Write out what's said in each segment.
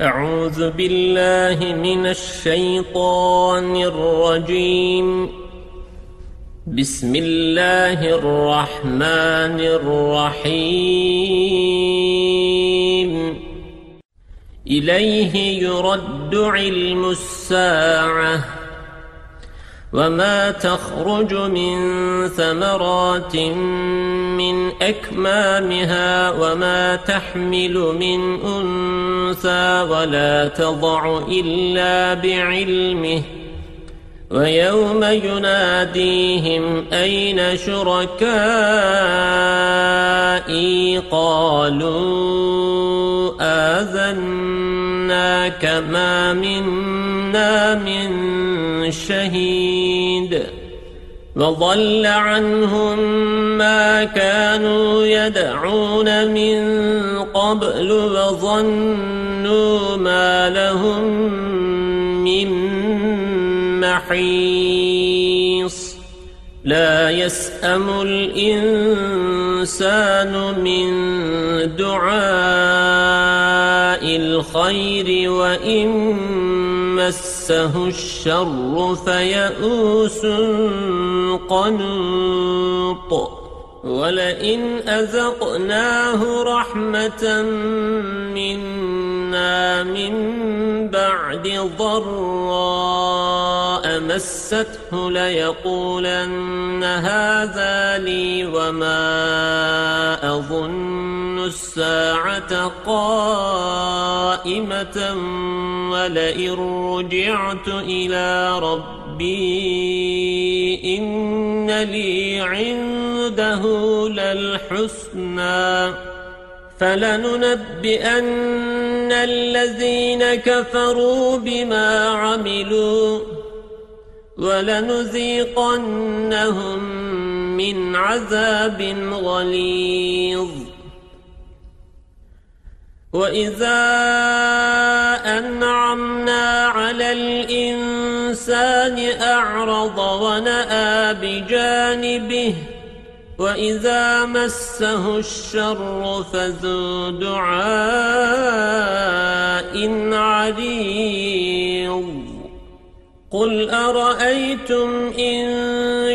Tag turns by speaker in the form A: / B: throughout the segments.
A: أعوذ بالله من الشيطان الرجيم. بسم الله الرحمن الرحيم. إليه يرد علم الساعة. وما تخرج من ثمرات من أكمامها وما تحمل من أنثى ولا تضع إلا بعلمه ويوم يناديهم أين شركائي قالوا آذناك ما منا من شهيد وضل عنهم ما كانوا يدعون من قبل وظنوا ما لهم من محيص لا يسأم الإنسان من دعاء الخير وإن مسه الشر فيئوس قنوط ولئن أذقناه رحمة منا من بعد ضراء مسته ليقولن هذا لي وما أظن الساعة قائمة ولئن رجعت إلى ربي إن لي عنده للحسنى فلننبئن الذين كفروا بما عملوا ولنذيقنهم من عذاب غليظ وإذا أنعمنا على الإنسان أعرض ونأى بجانبه وإذا مسه الشر فذو دعاء عريض قل أرأيتم إن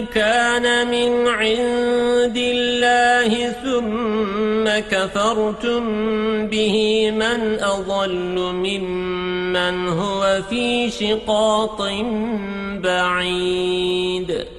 A: كان من عند الله ثم كفرتم به من أضل ممن هو في شقاق بعيد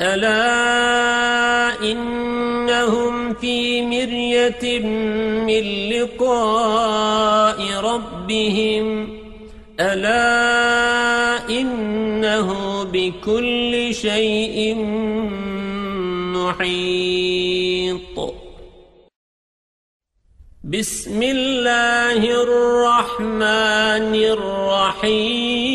A: ألا إنهم في مرية من لقاء ربهم ألا إنه بكل شيء محيط. بسم الله الرحمن الرحيم.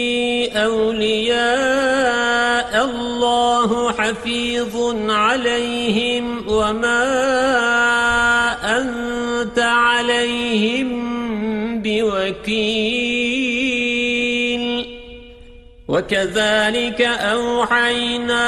A: أولياء الله حفيظ عليهم وما أنت عليهم بوكيل. وكذلك أوحينا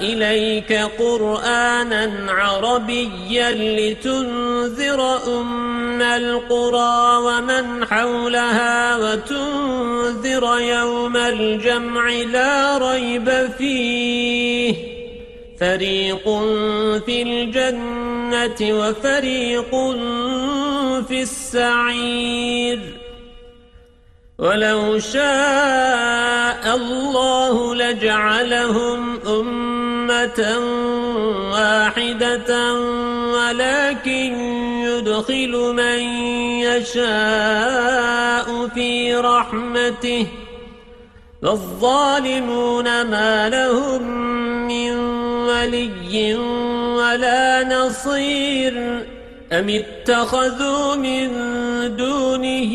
A: إليك قرآنا عربيا لتنذر أم القرى ومن حولها وتنذر يوم الجمع لا ريب فيه. فريق في الجنة وفريق في السعير. ولو شاء الله لجعلهم أمة واحدة ولكن يدخل من يشاء في رحمته. فالظالمون ما لهم من ولي ولا نصير أم اتخذوا من دونه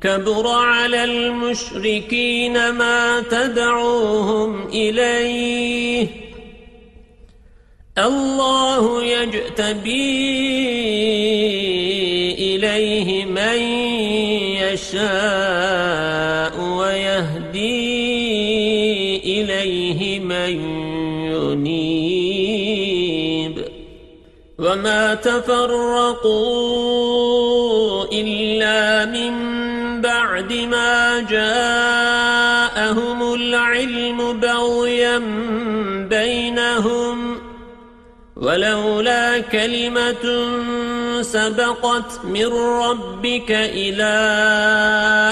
A: كبر على المشركين ما تدعوهم إليه. الله يجتبي إليه من يشاء ويهدي إليه من ينيب. وما تفرقوا إلا من جاءهم العلم بغيا بينهم ولولا كلمة سبقت من ربك إلى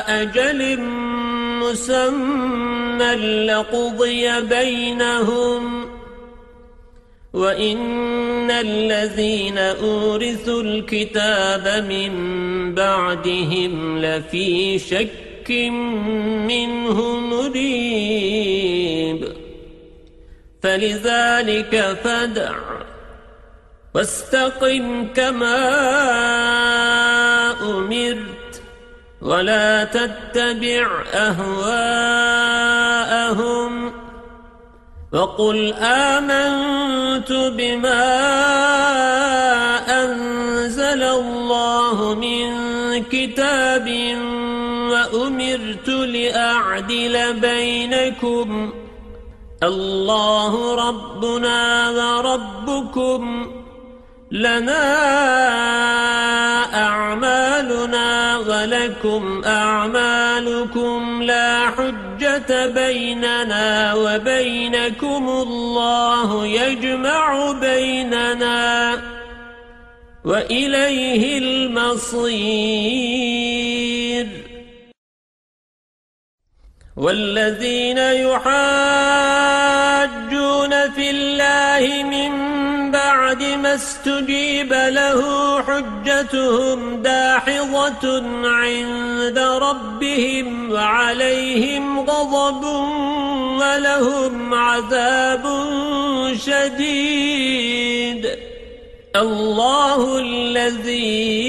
A: أجل مسمى لقضي بينهم وَإِنَّ الَّذِينَ أُورِثُوا الْكِتَابَ مِنْ بَعْدِهِمْ لَفِي شَكٍّ مِّنْهُ مُرِيبٍ. فَلِذَلِكَ فَدَعْ وَاسْتَقِمْ كَمَا أُمِرْتَ وَلَا تَتَّبِعْ أَهْوَاءَهُمْ. وقل آمنت بما أنزل الله من كتاب وأمرت لأعدل بينكم. الله ربنا وربكم. لنا أعمالنا ولكم أعمالكم. لا حجة بيننا وبينكم. الله يجمع بيننا وإليه المصير. والذين يحاجون في الله من بعد ما استجيب له حجتهم داحظة عند ربهم وعليهم غضب ولهم عذاب شديد. الله الذي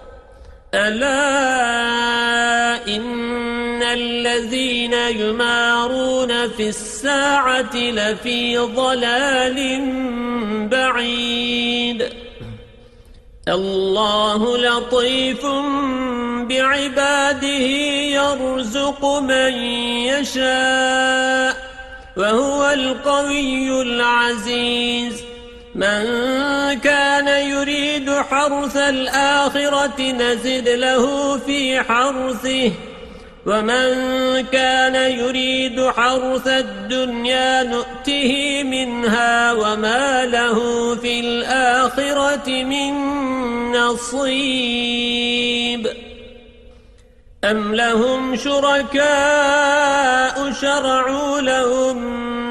A: ألا إن الذين يمارون في الساعة لفي ضلال بعيد. الله لطيف بعباده يرزق من يشاء وهو القوي العزيز. من كان يريد حرث الآخرة نزد له في حرثه ومن كان يريد حرث الدنيا نؤته منها وما له في الآخرة من نصيب. أم لهم شركاء شرعوا لهم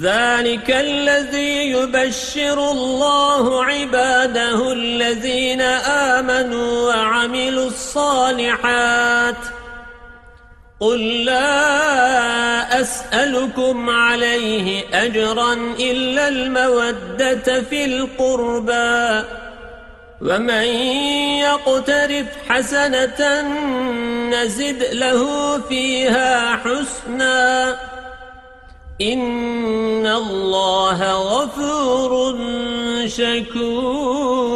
A: ذلك الذي يبشر الله عباده الذين آمنوا وعملوا الصالحات. قل لا أسألكم عليه أجرا إلا المودة في القربى. ومن يقترف حسنة نزد له فيها حسناً. إن الله غفور شكور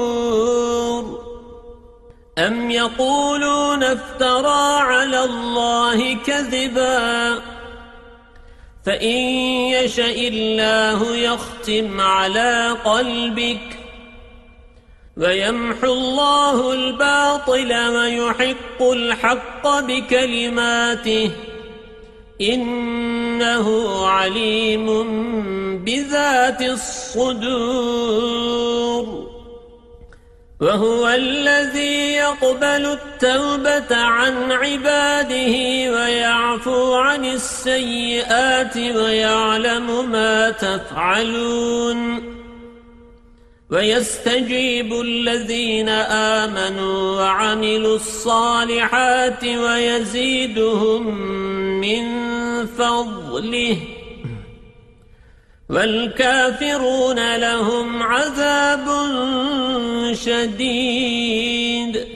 A: أم يقولون افترى على الله كذبا فإن يشاء الله يختم على قلبك ويمحو الله الباطل ويحق الحق بكلماته إنه عليم بذات الصدور. وهو الذي يقبل التوبة عن عباده ويعفو عن السيئات ويعلم ما تفعلون. ويستجيب الذين آمنوا وعملوا الصالحات ويزيدهم من فضله. والكافرون لهم عذاب شديد.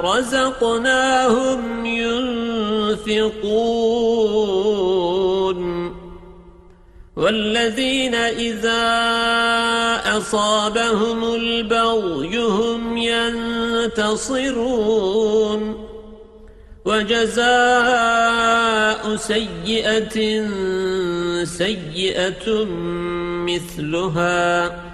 A: رزقناهم ينفقون والذين إذا أصابهم البغي هم ينتصرون وجزاء سيئة سيئة مثلها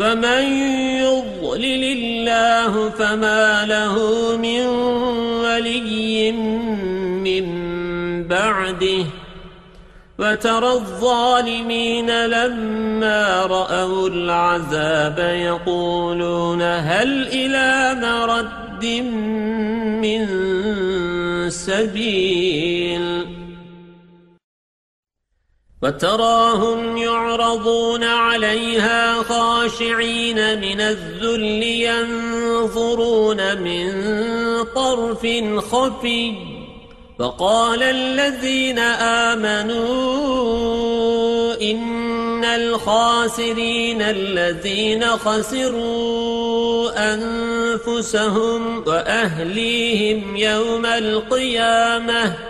A: فمن يضلل الله فما له من ولي من بعده وترى الظالمين لما رأوا العذاب يقولون هل إلى مرد من سبيل وتراهم يعرضون عليها خاشعين من الذل ينظرون من طرف خفي فقال الذين آمنوا إن الخاسرين الذين خسروا أنفسهم وأهليهم يوم القيامة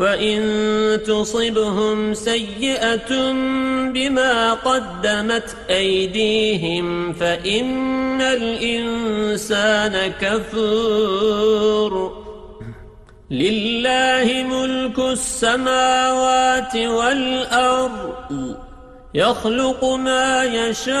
A: وَإِن تُصِبْهُمْ سَيِّئَةٌ بِمَا قَدَّمَتْ أَيْدِيهِمْ فَإِنَّ الْإِنسَانَ كَفُورٌ لِلَّهِ مُلْكُ السَّمَاوَاتِ وَالْأَرْضِ يَخْلُقُ مَا يَشَاءُ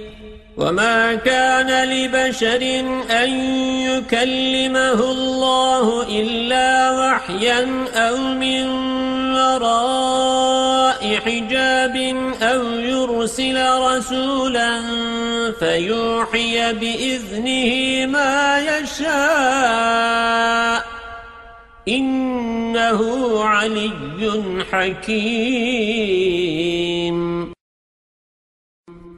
A: وما كان لبشر أن يكلمه الله إلا وحيا أو من وراء حجاب أو يرسل رسولا فيوحي بإذنه ما يشاء إنه علي حكيم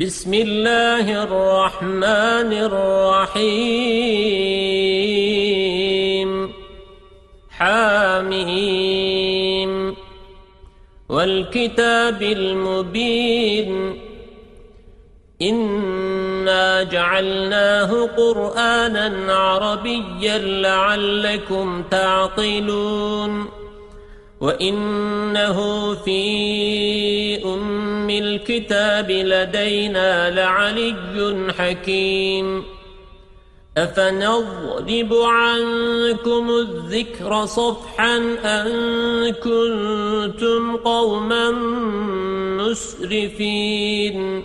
A: بسم الله الرحمن الرحيم. حاميم. والكتاب المبين. إنا جعلناه قرآنا عربيا لعلكم تعقلون. وَإِنَّهُ فِي أُمِّ الْكِتَابِ لَدَيْنَا لَعَلِيٌّ حَكِيمٌ أَفَنَضْرِبُ عَنكُمُ الذِّكْرَ صَفْحًا أَن كُنتُمْ قَوْمًا مُسْرِفِينَ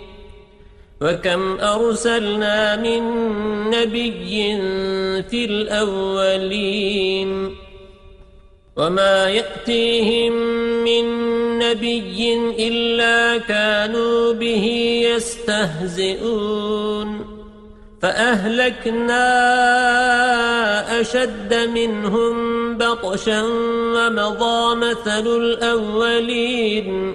A: وَكَمْ أَرْسَلْنَا مِن نَّبِيٍّ فِي الْأَوَّلِينَ وما يأتيهم من نبي إلا كانوا به يستهزئون فأهلكنا أشد منهم بطشا ومضى مثل الأولين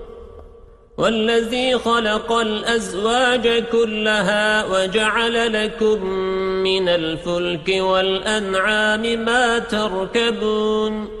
A: والذي خلق الأزواج كلها وجعل لكم من الفلك والأنعام ما تركبون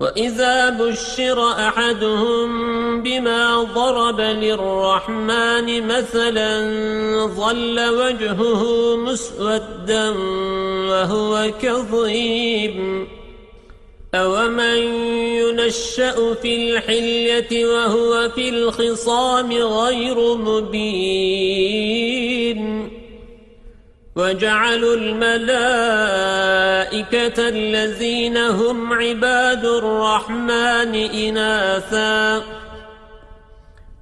A: وإذا بشر أحدهم بما ضرب للرحمن مثلا ظل وجهه مسودا وهو كظيم أومن ينشأ في الحلية وهو في الخصام غير مبين وجعلوا الملائكة الذين هم عباد الرحمن إناثا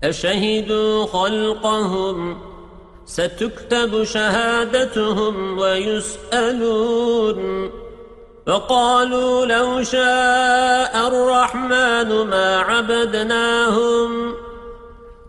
A: أشهدوا خلقهم ستكتب شهادتهم ويسألون. فقالوا لو شاء الرحمن ما عبدناهم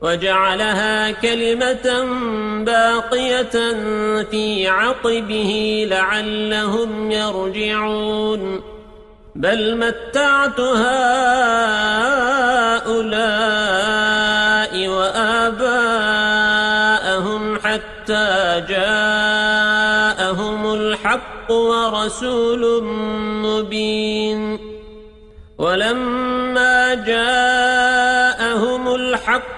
A: وجعلها كلمة باقية في عقبه لعلهم يرجعون. بل متعت هؤلاء وآباءهم حتى جاءهم الحق ورسول مبين. ولما جاءهم الحق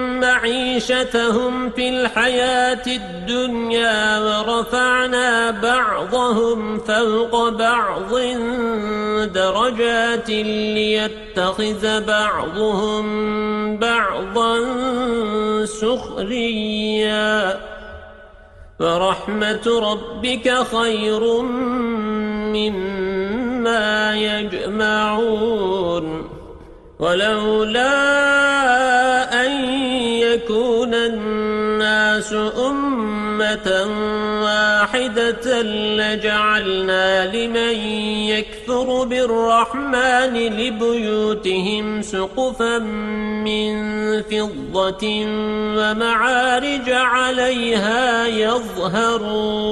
A: معيشتهم في الحياة الدنيا ورفعنا بعضهم فوق بعض درجات ليتخذ بعضهم بعضا سخريا. ورحمة ربك خير مما يجمعون. ولولا أن يكون الناس أمة واحدة لجعلنا لمن يكثر بالرحمن لبيوتهم سقفا من فضة ومعارج عليها يظهرون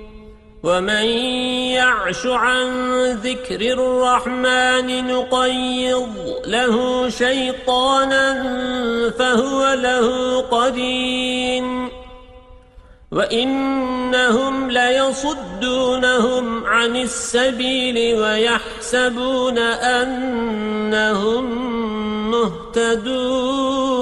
A: ومن يعش عن ذكر الرحمن نقيض له شيطانا فهو له قدين وإنهم ليصدونهم عن السبيل ويحسبون أنهم مهتدون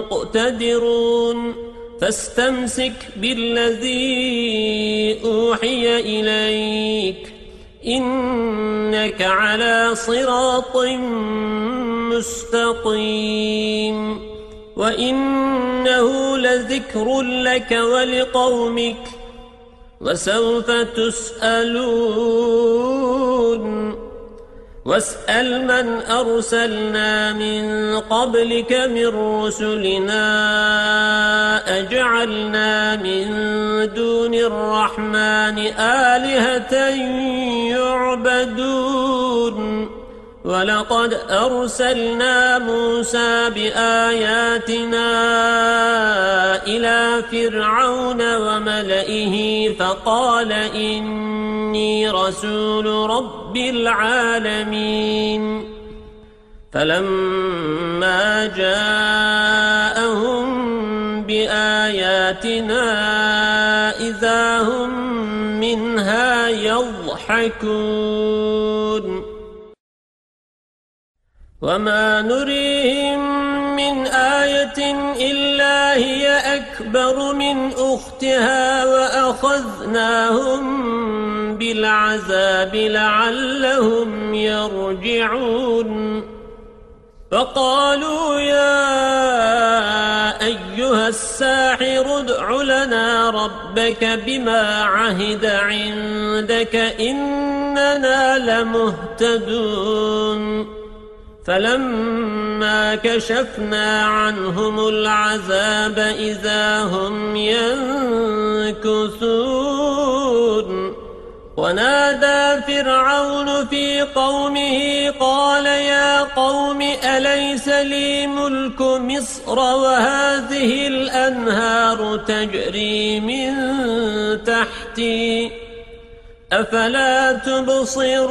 A: مقتدرون. فاستمسك بالذي أوحي إليك. إنك على صراط مستقيم. وإنه لذكر لك ولقومك. وسوف تسألون. واسأل من أرسلنا من قبلك من رسلنا أجعلنا من دون الرحمن آلهة يعبدون. ولقد أرسلنا موسى بآياتنا إلى فرعون وملئه فقال إني رسول رب العالمين. فلما جاءهم بآياتنا إذا هم منها يضحكون. وما نريهم من آية إلا هي أكبر من أختها وأخذناهم بالعذاب لعلهم يرجعون فقالوا يا أيها الساحر ادع لنا ربك بما عهد عندك إننا لمهتدون فلما كشفنا عنهم العذاب إذا هم ينكثون. ونادى فرعون في قومه قال يا قوم أليس لي ملك مصر وهذه الأنهار تجري من تحتي؟ أفلا تبصرون؟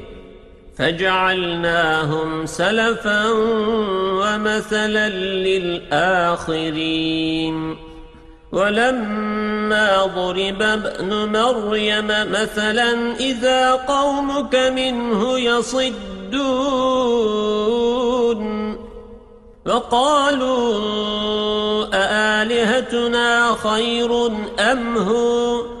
A: فجعلناهم سلفا ومثلا للآخرين. ولما ضرب ابن مريم مثلا إذا قومك منه يصدون. وقالوا أآلهتنا خير أم هو؟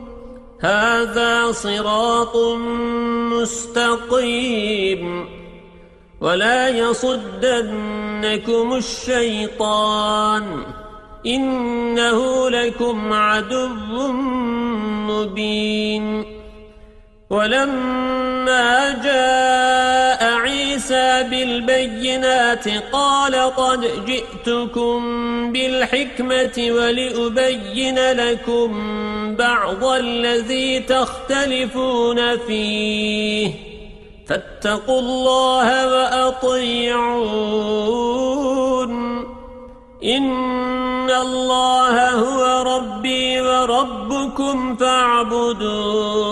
A: هذا صراط مستقيم ولا يصدنكم الشيطان إنه لكم عدو مبين ولما جاء عيسى بالبينات قال قد جئتكم بالحكمة ولأبين لكم بعض الذي تختلفون فيه فاتقوا الله وأطيعون إن الله هو ربي وربكم فاعبدوه.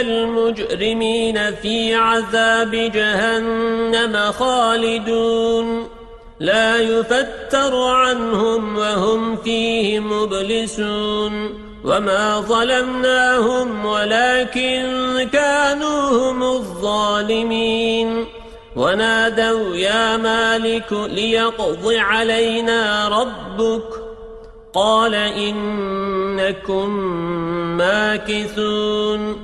A: المجرمين في عذاب جهنم خالدون لا يفتر عنهم وهم فيه مبلسون وما ظلمناهم ولكن كانوا هم الظالمين ونادوا يا مالك ليقض علينا ربك قال إنكم ماكثون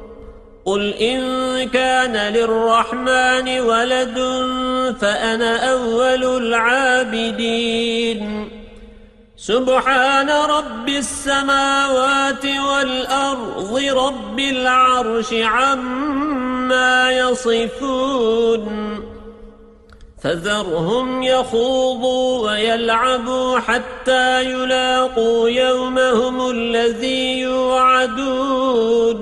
A: قل إن كان للرحمن ولد فأنا أول العابدين سبحان رب السماوات والأرض رب العرش عما يصفون فذرهم يخوضوا ويلعبوا حتى يلاقوا يومهم الذي يوعدون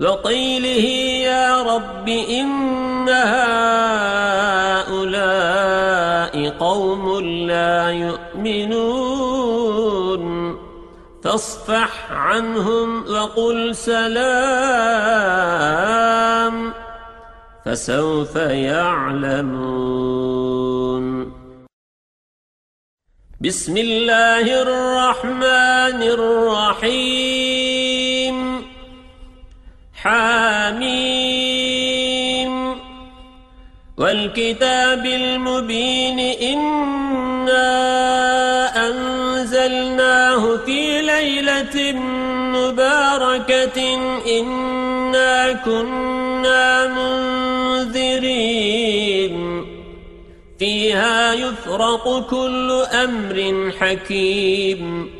A: وقيله يا رب إن هؤلاء قوم لا يؤمنون. فاصفح عنهم وقل سلام فسوف يعلمون. بسم الله الرحمن الرحيم. حاميم والكتاب المبين إنا أنزلناه في ليلة مباركة إنا كنا منذرين. فيها يفرق كل أمر حكيم.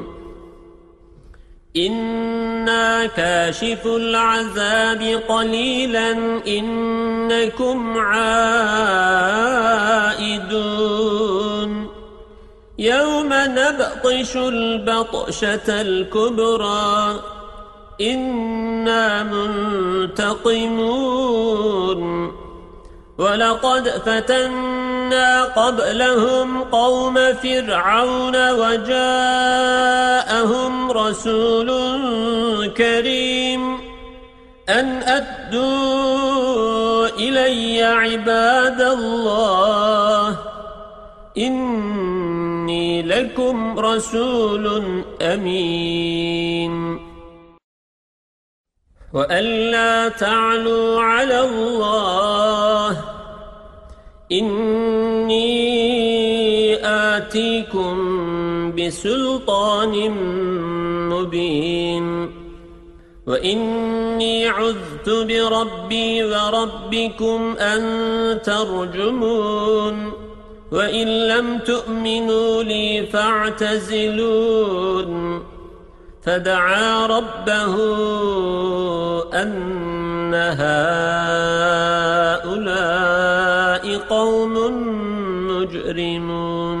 A: إنا كاشف العذاب قليلا إنكم عائدون يوم نبطش البطشة الكبرى إنا منتقمون ولقد فتنا قبلهم قوم فرعون وجاءهم رسول كريم أن أدوا إلي عباد الله. إني لكم رسول أمين. وألا تعلوا على الله. إني آتيكم بسلطان مبين وإني عذت بربي وربكم أن ترجمون. وإن لم تؤمنوا لي فاعتزلون. فدعا ربه أن هؤلاء قوم مجرمون.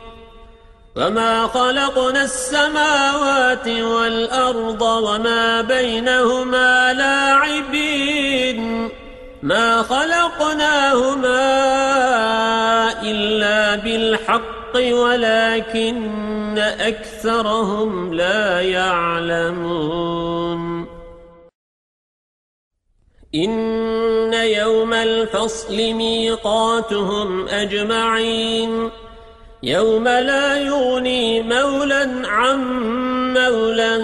A: وما خلقنا السماوات والأرض وما بينهما لاعبين ما خلقناهما إلا بالحق ولكن أكثرهم لا يعلمون إن يوم الفصل ميقاتهم أجمعين يوم لا يغني مولا عن مولا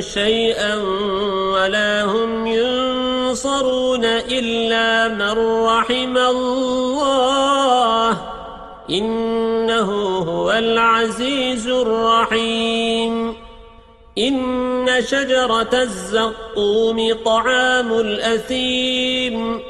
A: شيئا ولا هم ينصرون إلا من رحم الله. إنه هو العزيز الرحيم. إن شجرة الزقوم طعام الأثيم.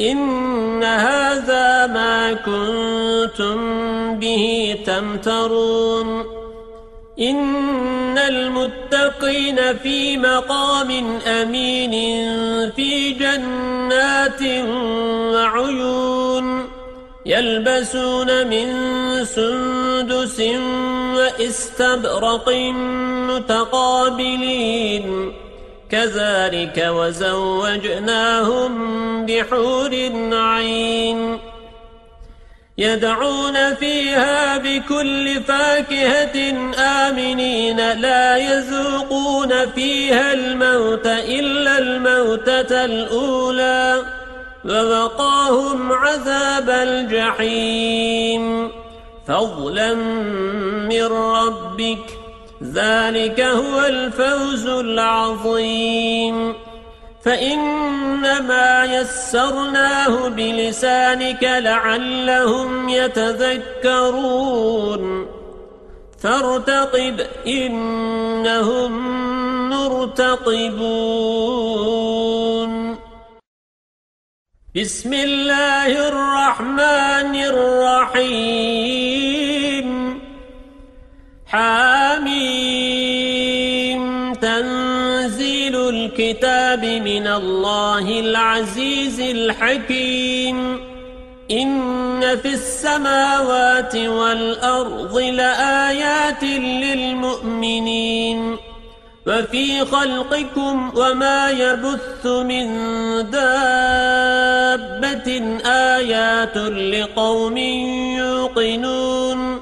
A: إن هذا ما كنتم به تمترون إن المتقين في مقام أمين في جنات وعيون يلبسون من سندس وإستبرق متقابلين كذلك وزوجناهم بحور عين يدعون فيها بكل فاكهة آمنين لا يذوقون فيها الموت إلا الموتة الأولى ووقاهم عذاب الجحيم فضلا من ربك ذلك هو الفوز العظيم. فإنما يسرناه بلسانك لعلهم يتذكرون. فارتقب إنهم مرتقبون. بسم الله الرحمن الرحيم. حاميم من الله العزيز الحكيم. إن في السماوات والأرض لآيات للمؤمنين. وفي خلقكم وما يبث من دابة آيات لقوم يوقنون.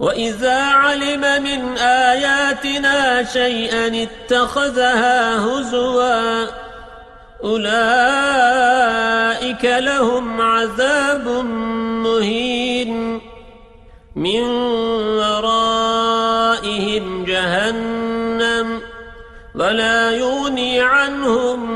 A: وَإِذَا عَلِمَ مِنْ آيَاتِنَا شَيْئًا اتَّخَذَهَا هُزُوًا أُولَئِكَ لَهُمْ عَذَابٌ مُهِينٌ مِنْ وَرَائِهِمْ جَهَنَّمُ وَلَا يُغْنِي عَنْهُمْ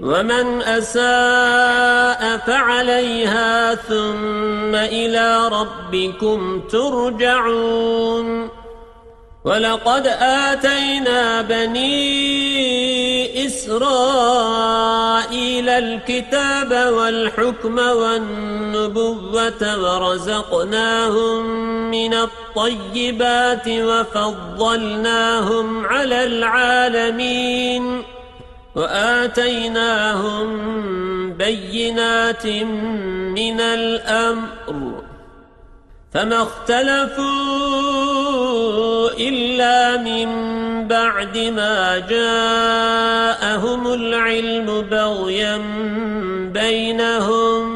A: ومن أساء فعليها ثم إلى ربكم ترجعون. ولقد آتينا بني إسرائيل الكتاب والحكم والنبوة ورزقناهم من الطيبات وفضلناهم على العالمين. وآتيناهم بينات من الأمر فما اختلفوا إلا من بعد ما جاءهم العلم بغيا بينهم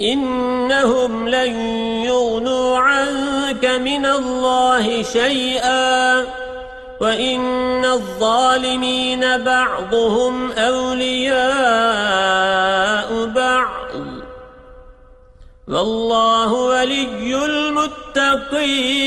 A: إنهم لن يغنوا عنك من الله شيئا وإن الظالمين بعضهم أولياء بعض. والله ولي المتقين.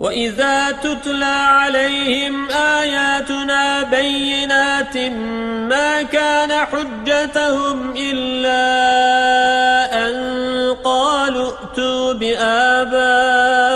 A: وإذا تتلى عليهم آياتنا بينات ما كان حجتهم إلا أن قالوا ائتوا بآبائنا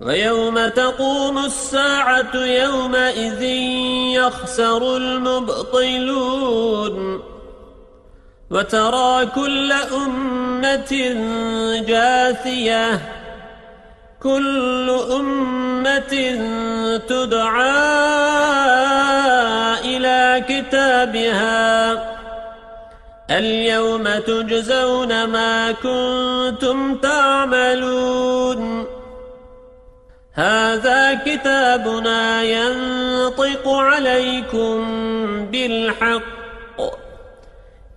A: ويوم تقوم الساعة يومئذ يخسر المبطلون وترى كل أمة جاثية كل أمة تدعى إلى كتابها اليوم تجزون ما كنتم تعملون هذا كتابنا ينطق عليكم بالحق.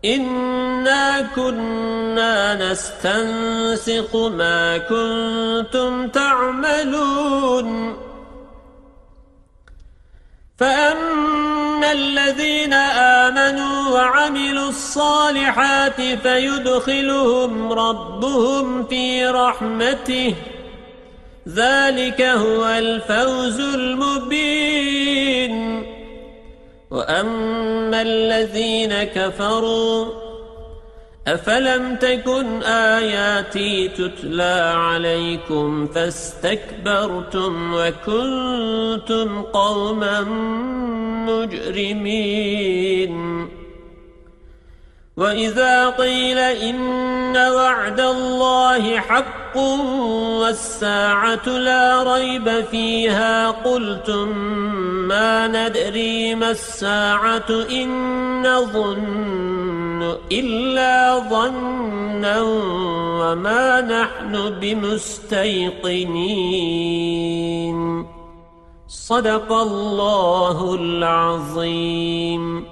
A: إنا كنا نستنسق ما كنتم تعملون. فأما الذين آمنوا وعملوا الصالحات فيدخلهم ربهم في رحمته. ذلك هو الفوز المبين. وأما الذين كفروا أفلم تكن آياتي تتلى عليكم فاستكبرتم وكنتم قوما مجرمين. وإذا قيل إن وعد الله حق والساعة لا ريب فيها قلتم ما ندري ما الساعة إن نظن إلا ظنا وما نحن بمستيقنين صدق الله العظيم